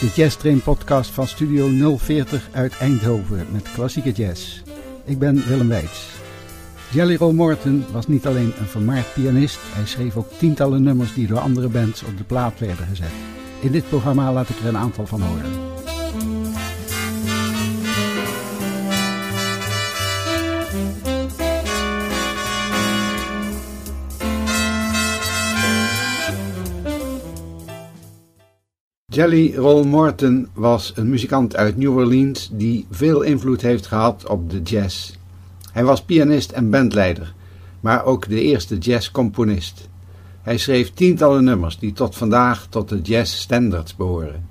De Jazz Train podcast van Studio 040 uit Eindhoven met klassieke jazz. Ik ben Willem Weits. Jelly Roll Morton was niet alleen een vermaard pianist, hij schreef ook tientallen nummers die door andere bands op de plaat werden gezet. In dit programma laat ik er een aantal van horen. Jelly Roll Morton was een muzikant uit New Orleans die veel invloed heeft gehad op de jazz. Hij was pianist en bandleider, maar ook de eerste jazzcomponist. Hij schreef tientallen nummers die tot vandaag tot de jazz standards behoren.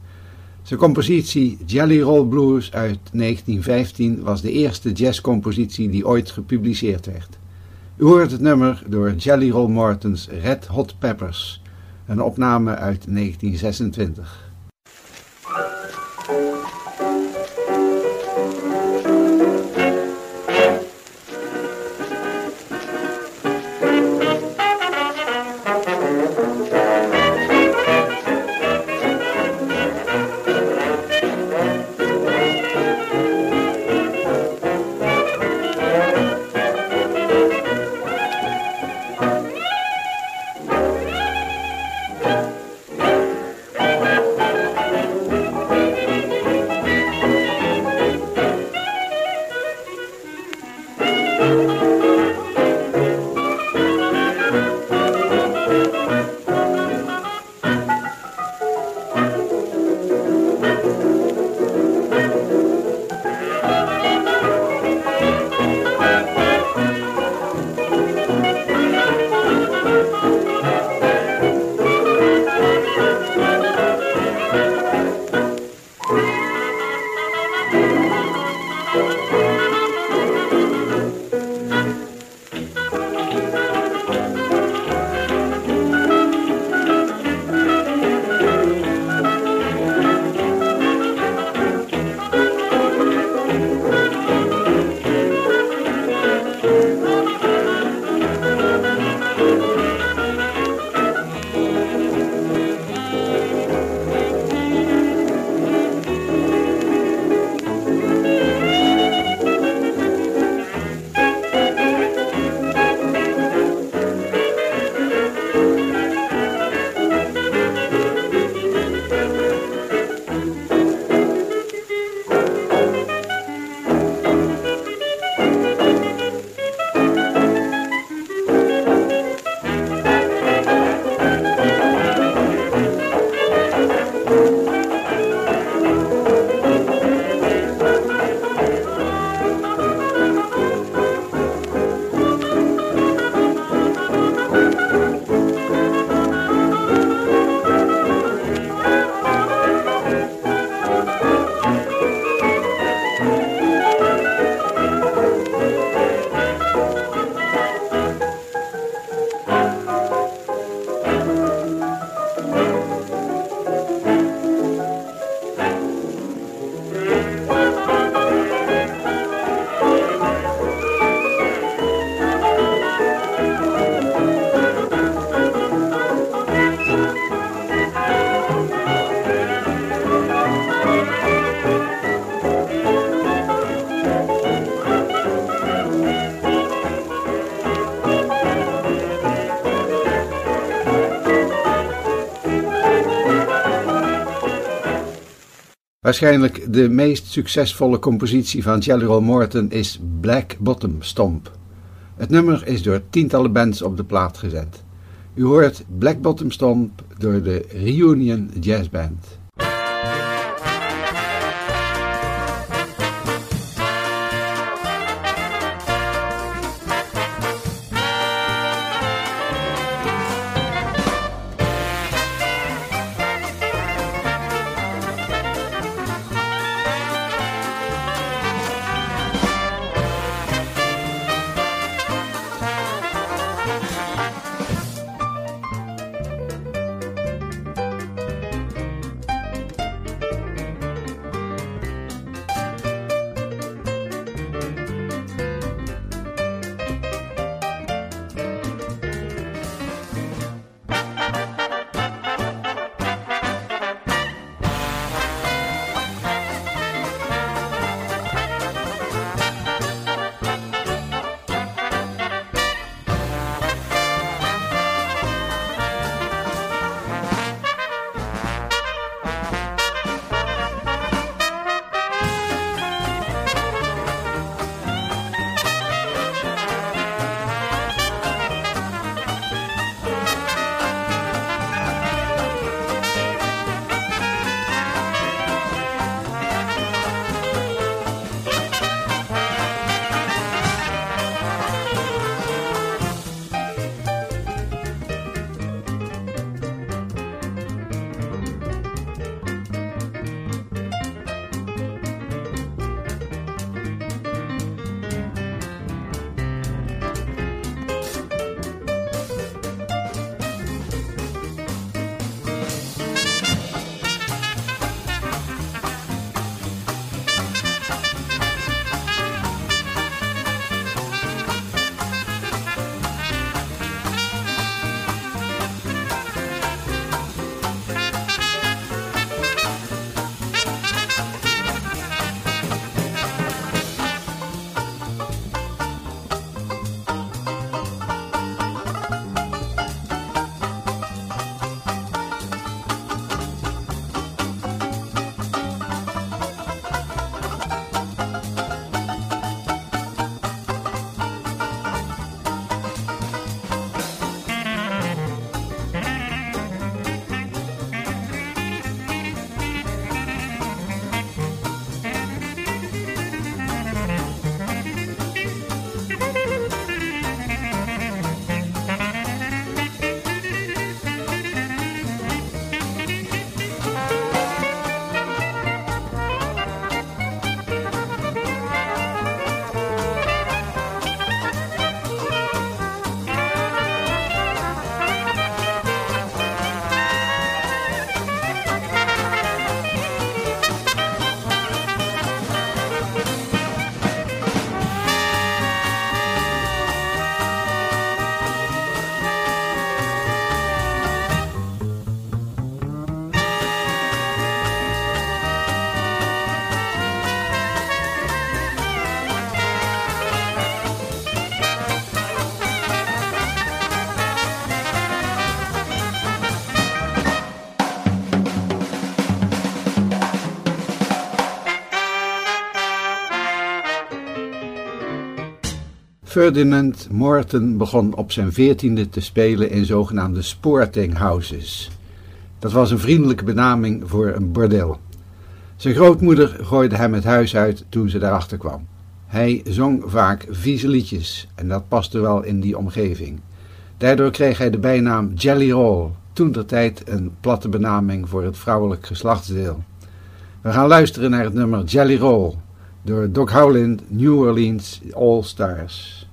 Zijn compositie Jelly Roll Blues uit 1915 was de eerste jazzcompositie die ooit gepubliceerd werd. U hoort het nummer door Jelly Roll Morton's Red Hot Peppers, een opname uit 1926. Música Waarschijnlijk de meest succesvolle compositie van Roll Morton is Black Bottom Stomp. Het nummer is door tientallen bands op de plaat gezet. U hoort Black Bottom Stomp door de Reunion Jazz Band. Ferdinand Morton begon op zijn veertiende te spelen in zogenaamde sporting houses. Dat was een vriendelijke benaming voor een bordel. Zijn grootmoeder gooide hem het huis uit toen ze daarachter kwam. Hij zong vaak vieze liedjes en dat paste wel in die omgeving. Daardoor kreeg hij de bijnaam Jelly Roll, toen der tijd een platte benaming voor het vrouwelijk geslachtsdeel. We gaan luisteren naar het nummer Jelly Roll door Doc Howland, New Orleans All Stars.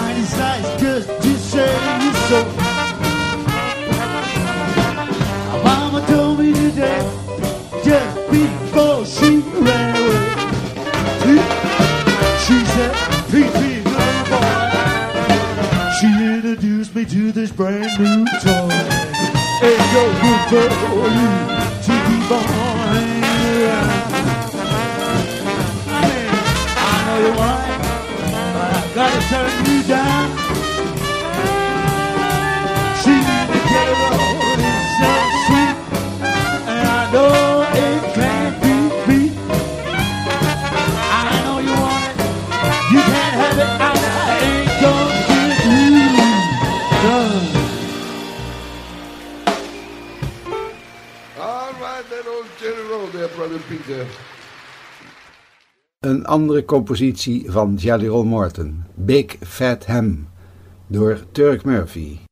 shiny size. De compositie van Jalil Morton, Big Fat Ham, door Turk Murphy.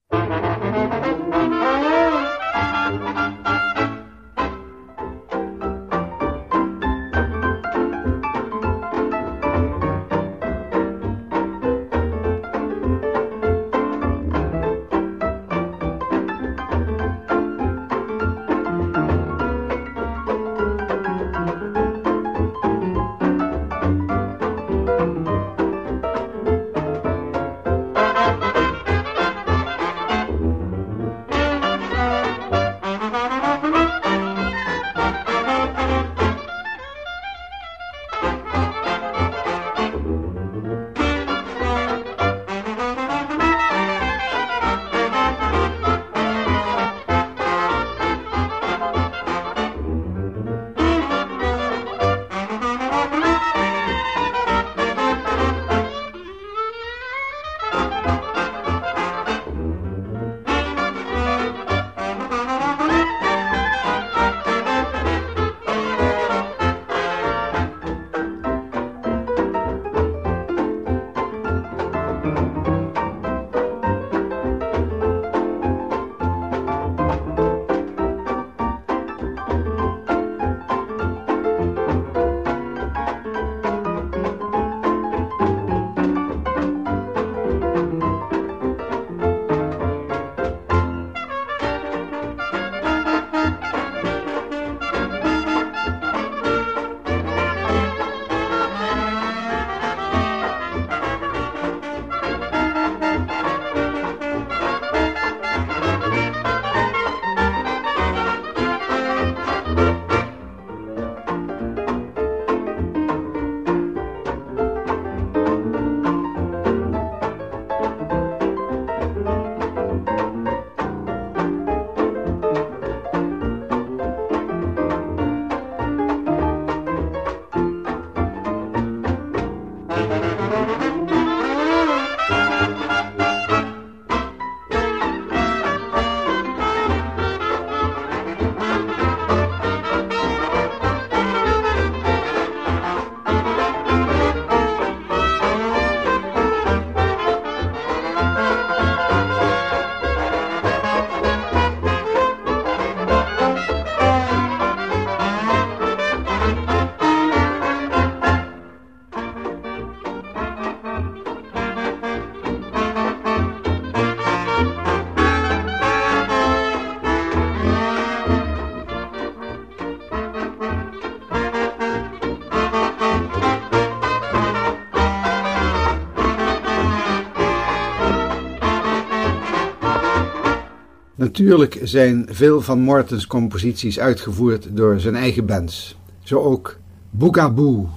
Natuurlijk zijn veel van Mortens composities uitgevoerd door zijn eigen bands. Zo ook Boogaboo.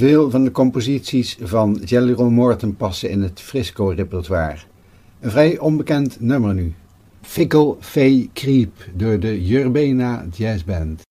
Veel van de composities van Jelly Roll Morton passen in het Frisco-repertoire. Een vrij onbekend nummer nu. Fickle Fay Creep door de Jurbena Jazz Band.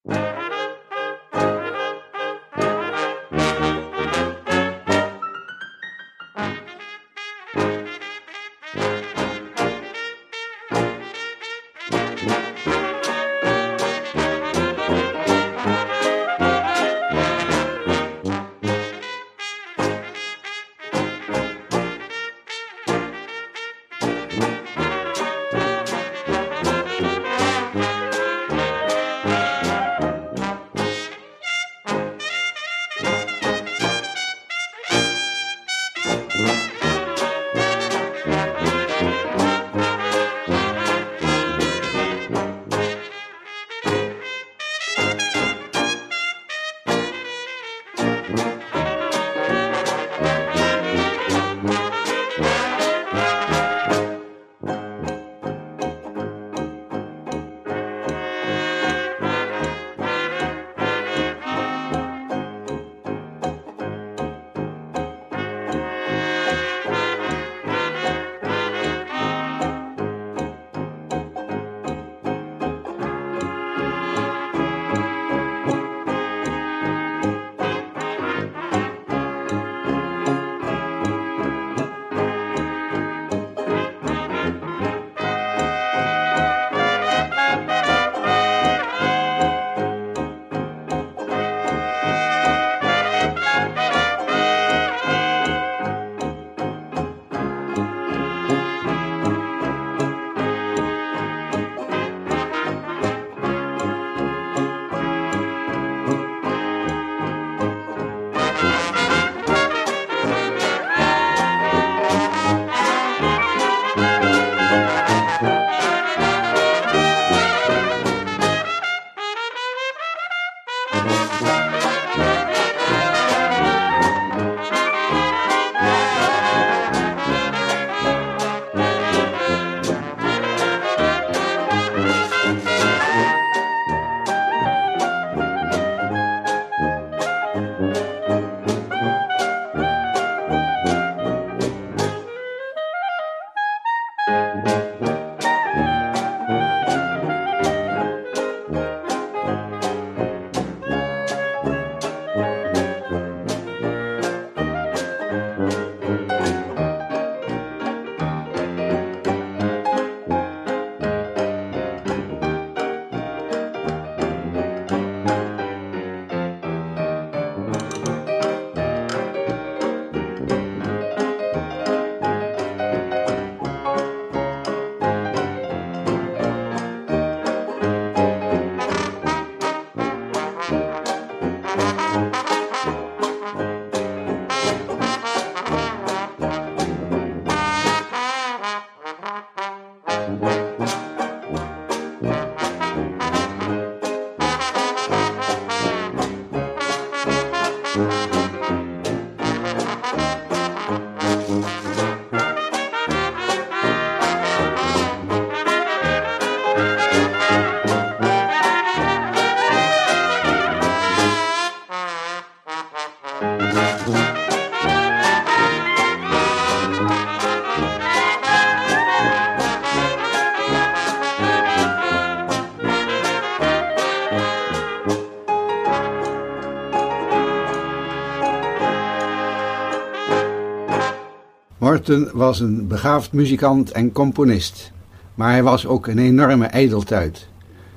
Morton was een begaafd muzikant en componist, maar hij was ook een enorme ijdeltuit.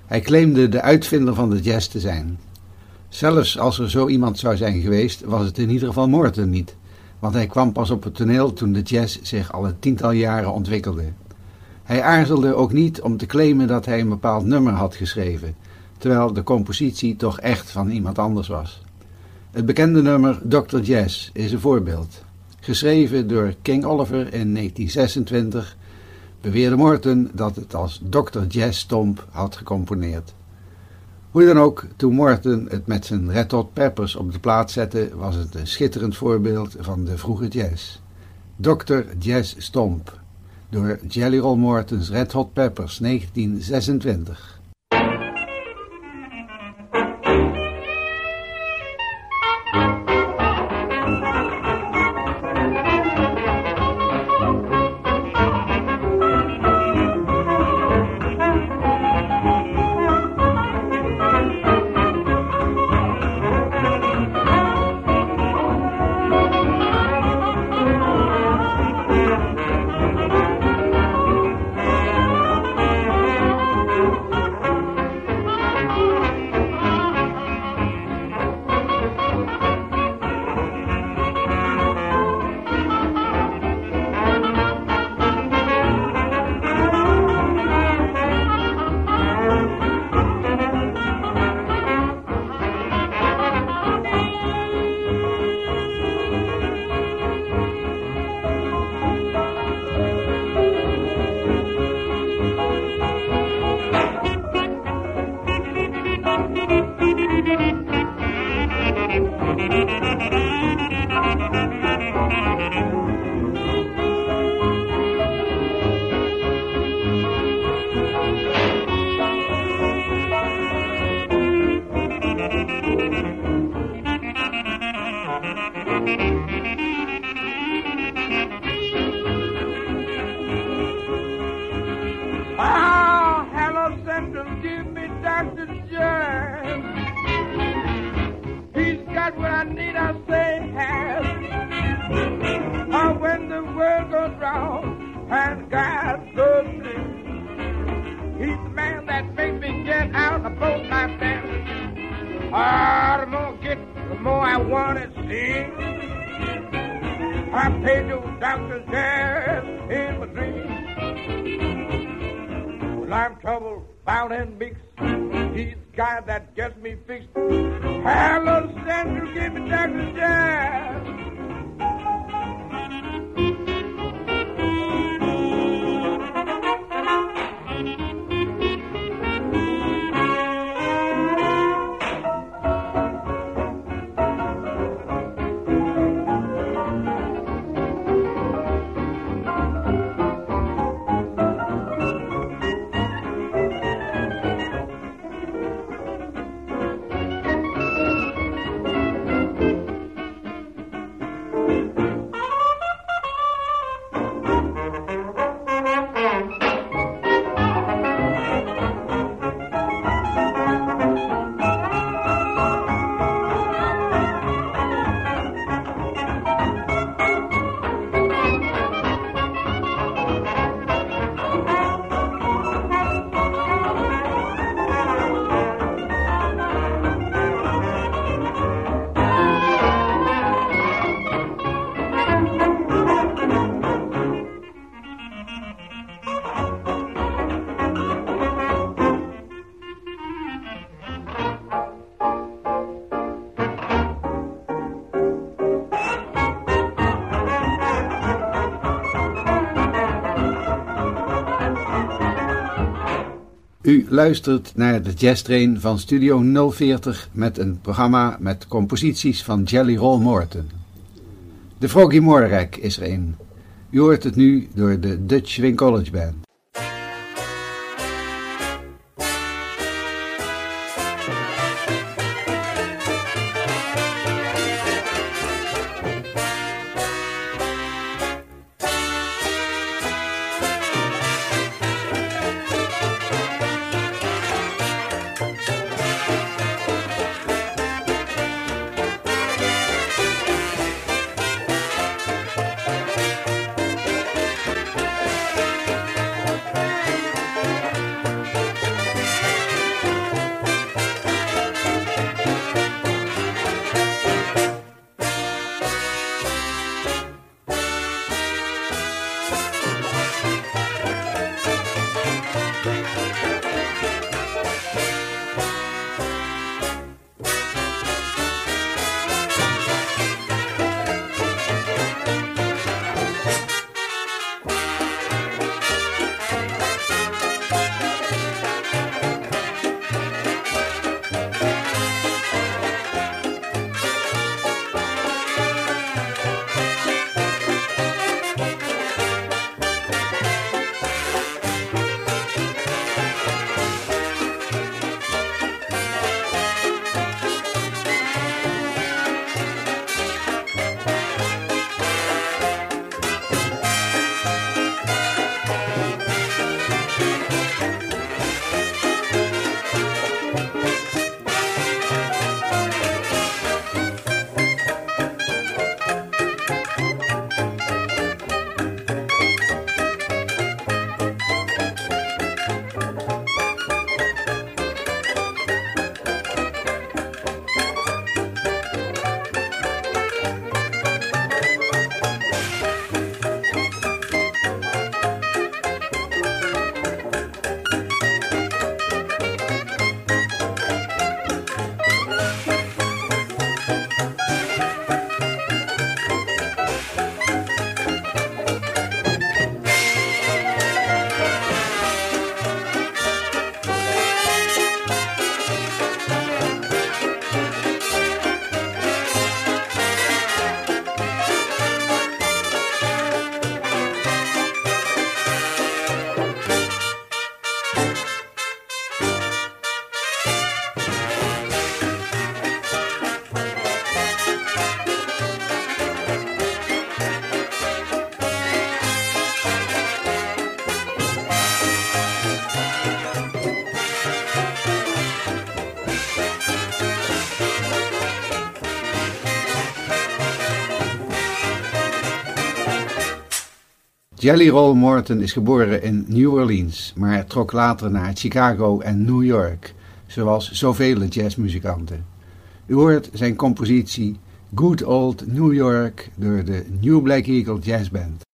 Hij claimde de uitvinder van de jazz te zijn. Zelfs als er zo iemand zou zijn geweest, was het in ieder geval Morton niet, want hij kwam pas op het toneel toen de jazz zich al een tiental jaren ontwikkelde. Hij aarzelde ook niet om te claimen dat hij een bepaald nummer had geschreven, terwijl de compositie toch echt van iemand anders was. Het bekende nummer Dr. Jazz is een voorbeeld. Geschreven door King Oliver in 1926 beweerde Morton dat het als Dr. Jazz Stomp had gecomponeerd. Hoe dan ook, toen Morton het met zijn Red Hot Peppers op de plaat zette, was het een schitterend voorbeeld van de vroege jazz. Dr. Jazz Stomp, door Jelly Roll Morton's Red Hot Peppers 1926. U luistert naar de Jazz Train van Studio 040 met een programma met composities van Jelly Roll Morton. De Froggy Morrek is er een. U hoort het nu door de Dutch Swing College Band. Jelly Roll Morton is geboren in New Orleans, maar trok later naar Chicago en New York, zoals zoveel jazzmuzikanten. U hoort zijn compositie Good Old New York door de New Black Eagle Jazz Band.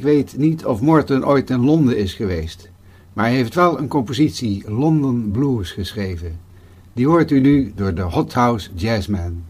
Ik weet niet of Morton ooit in Londen is geweest, maar hij heeft wel een compositie London Blues geschreven. Die hoort u nu door de Hot House Jazzman.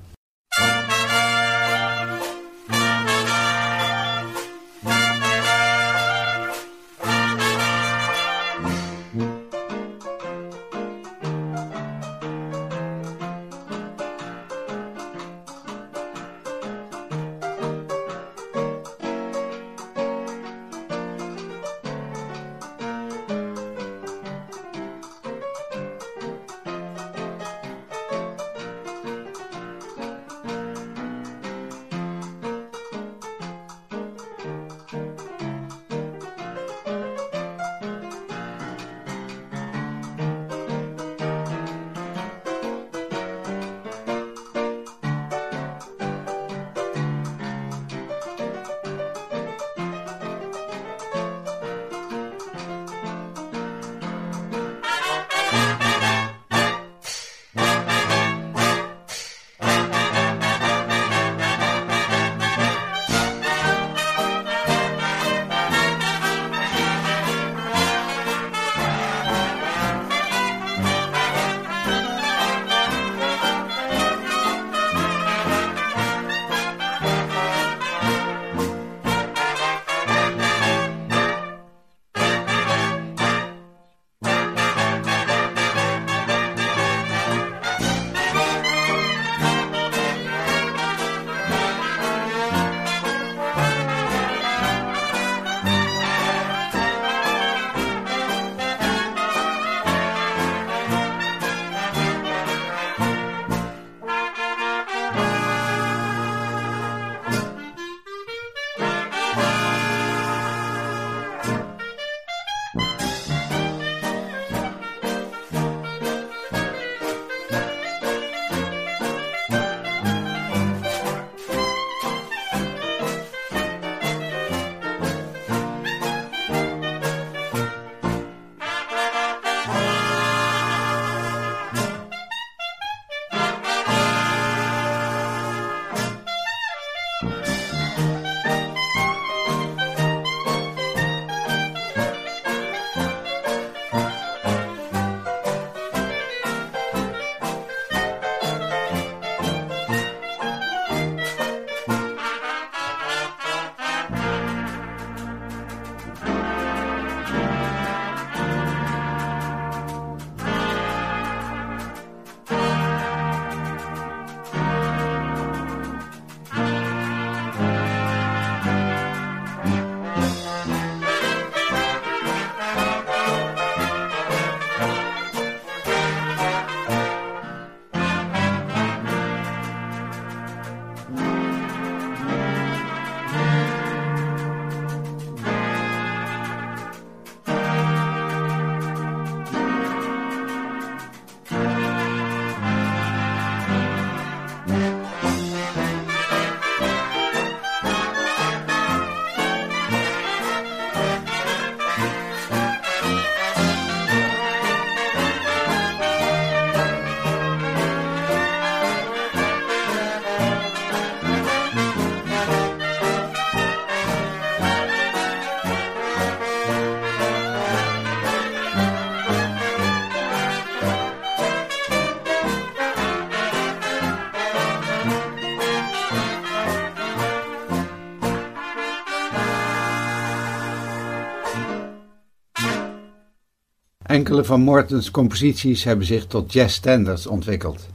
Enkele van Mortens composities hebben zich tot jazzstandards ontwikkeld.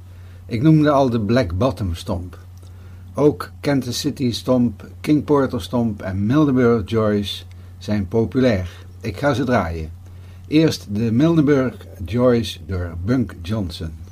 Ik noemde al de Black Bottom Stomp. Ook Kansas City Stomp, King Porter Stomp en Mildenburg Joyce zijn populair. Ik ga ze draaien. Eerst de Mildenburg Joyce door Bunk Johnson.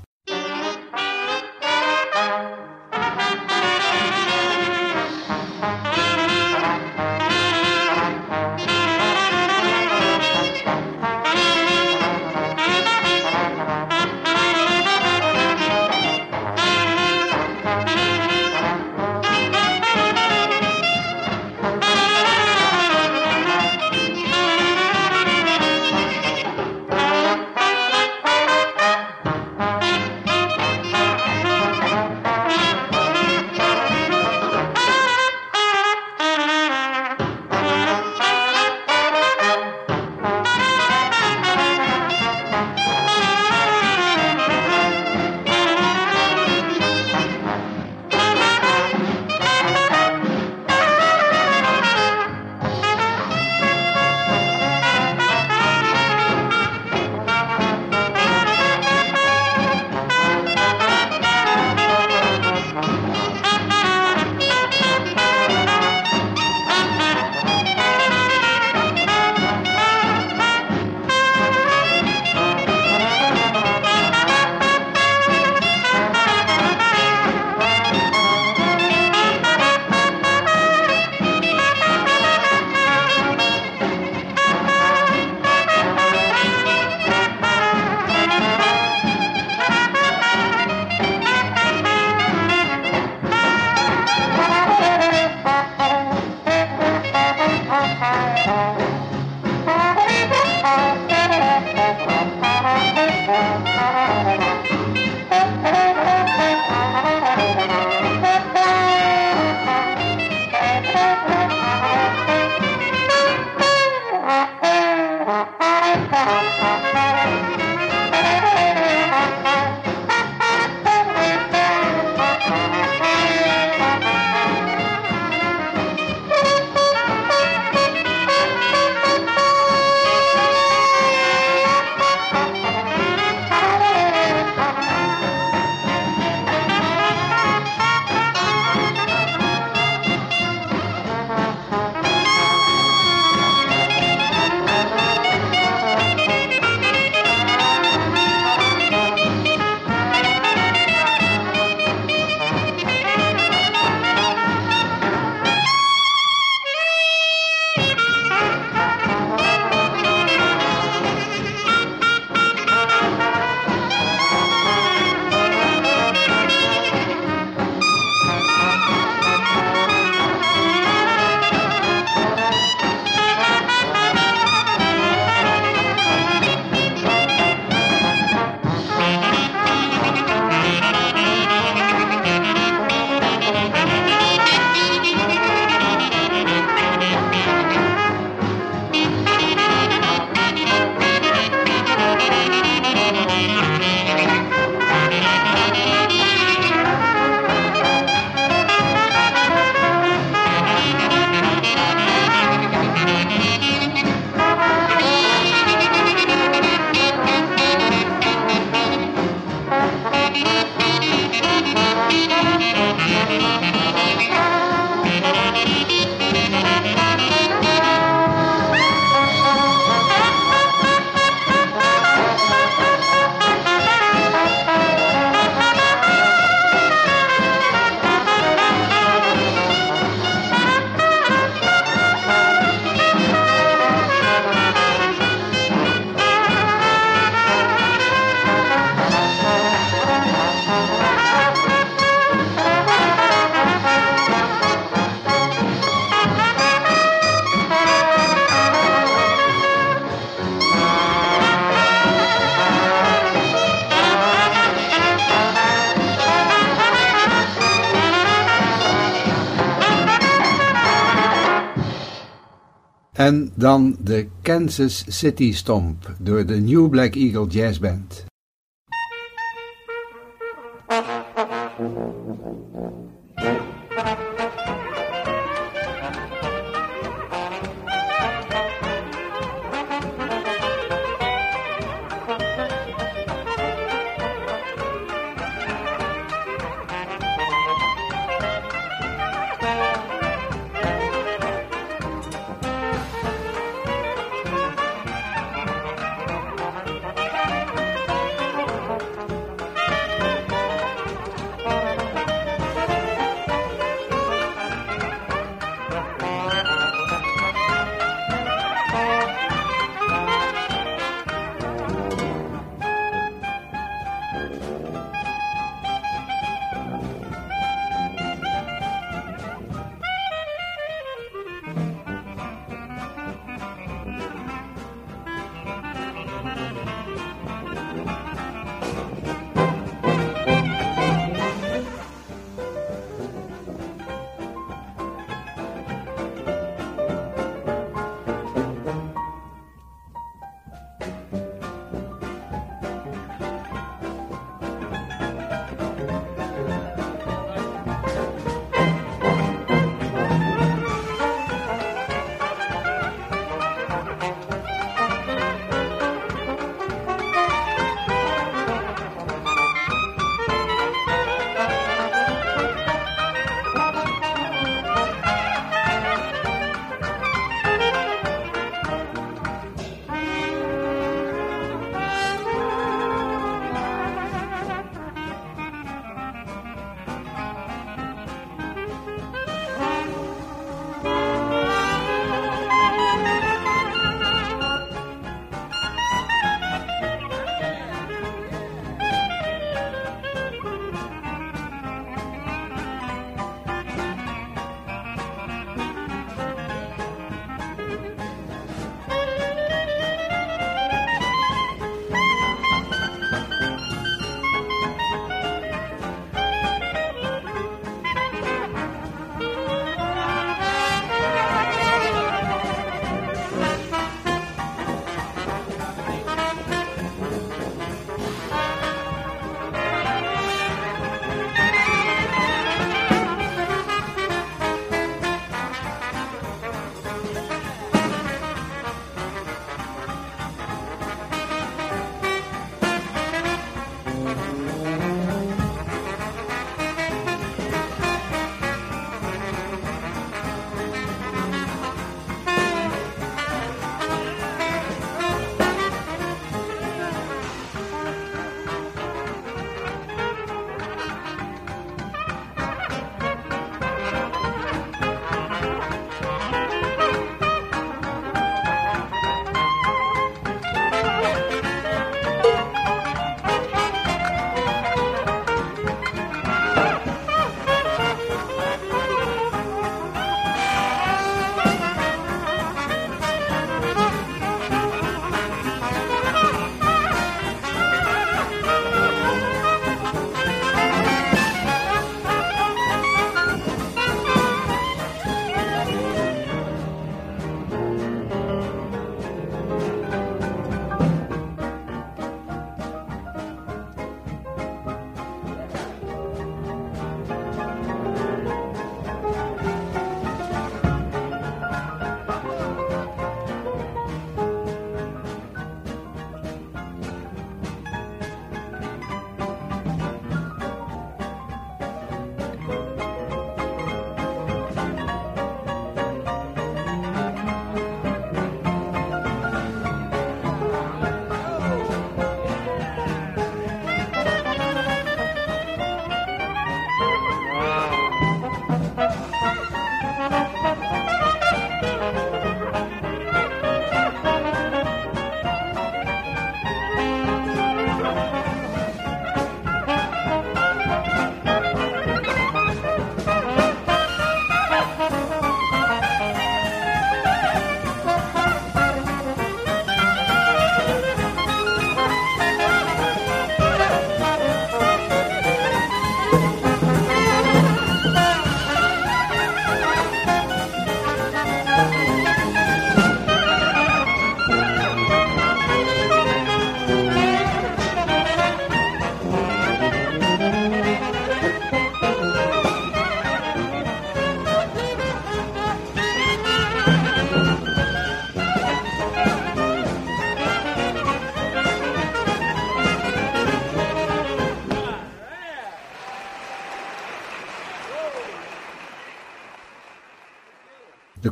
Dan de Kansas City Stomp door de New Black Eagle Jazz Band.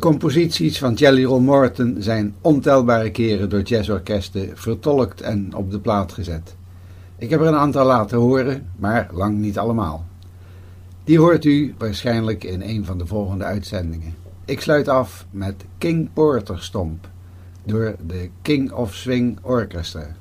Composities van Jelly Roll Morton zijn ontelbare keren door jazzorkesten vertolkt en op de plaat gezet. Ik heb er een aantal laten horen, maar lang niet allemaal. Die hoort u waarschijnlijk in een van de volgende uitzendingen. Ik sluit af met King Porter Stomp door de King of Swing Orchestra.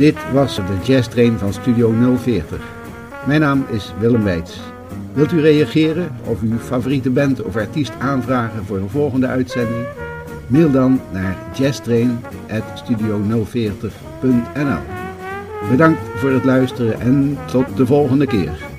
Dit was de Jazz Train van Studio 040. Mijn naam is Willem Weits. Wilt u reageren of uw favoriete band of artiest aanvragen voor een volgende uitzending? Mail dan naar jazztrain.studio040.nl Bedankt voor het luisteren en tot de volgende keer.